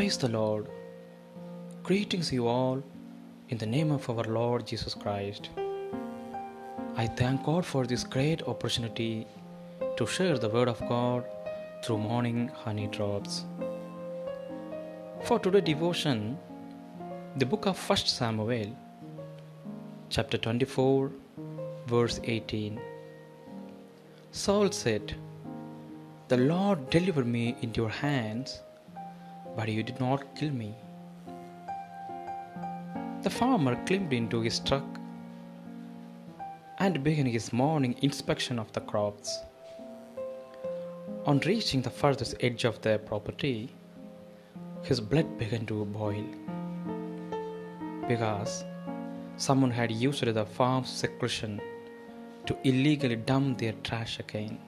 Praise the Lord. Greetings, you all, in the name of our Lord Jesus Christ. I thank God for this great opportunity to share the Word of God through morning honey drops. For today's devotion, the book of 1 Samuel, chapter 24, verse 18. Saul said, The Lord deliver me into your hands, but you did not kill me. The farmer climbed into his truck and began his morning inspection of the crops. On reaching the furthest edge of their property, his blood began to boil because someone had used the farm's secretion to illegally dump their trash again.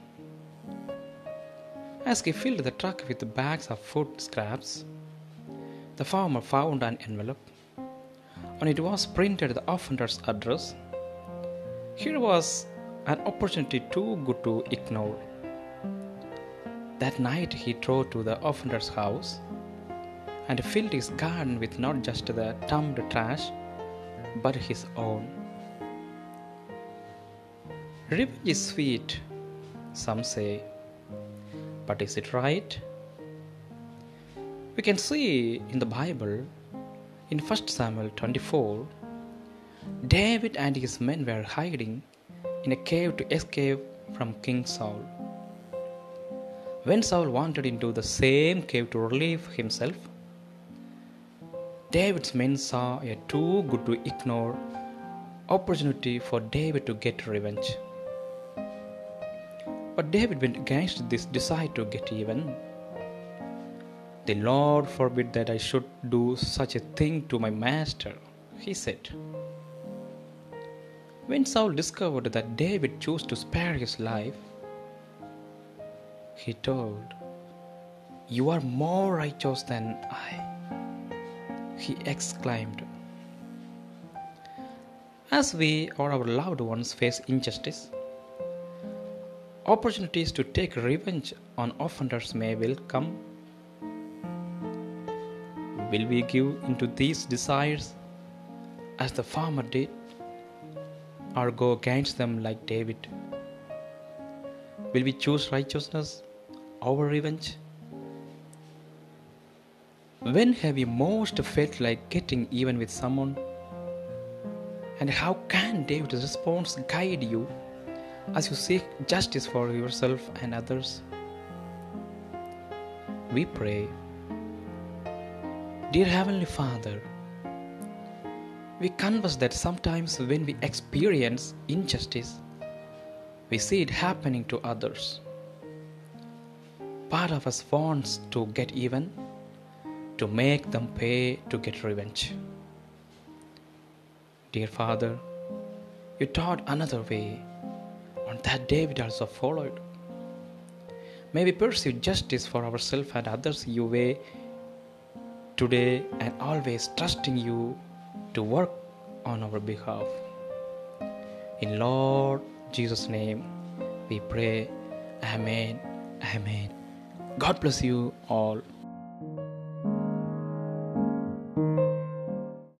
As he filled the truck with bags of food scraps, the farmer found an envelope. On it was printed the offender's address. Here was an opportunity too good to ignore. That night he drove to the offender's house and filled his garden with not just the dumped trash but his own. Revenge is sweet, some say, but is it right? We can see in the Bible, in 1 Samuel 24, David and his men were hiding in a cave to escape from King Saul. When Saul wandered into the same cave to relieve himself, David's men saw a too good to ignore opportunity for David to get revenge. But David went against this desire to get even. The Lord forbid that I should do such a thing to my master, he said. When Saul discovered that David chose to spare his life, he told, You are more righteous than I. He exclaimed. As we or our loved ones face injustice, opportunities to take revenge on offenders may well come. Will we give into these desires as the farmer did, or go against them like David? Will we choose righteousness over revenge? When have you most felt like getting even with someone? And how can David's response guide you as you seek justice for yourself and others? We pray. Dear Heavenly Father, we confess that sometimes when we experience injustice, we see it happening to others. Part of us wants to get even, to make them pay to get revenge. Dear Father, you taught another way, and that David also followed. May we pursue justice for ourselves and others your way today and always trusting you to work on our behalf. In Lord Jesus' name, we pray. Amen. Amen. God bless you all.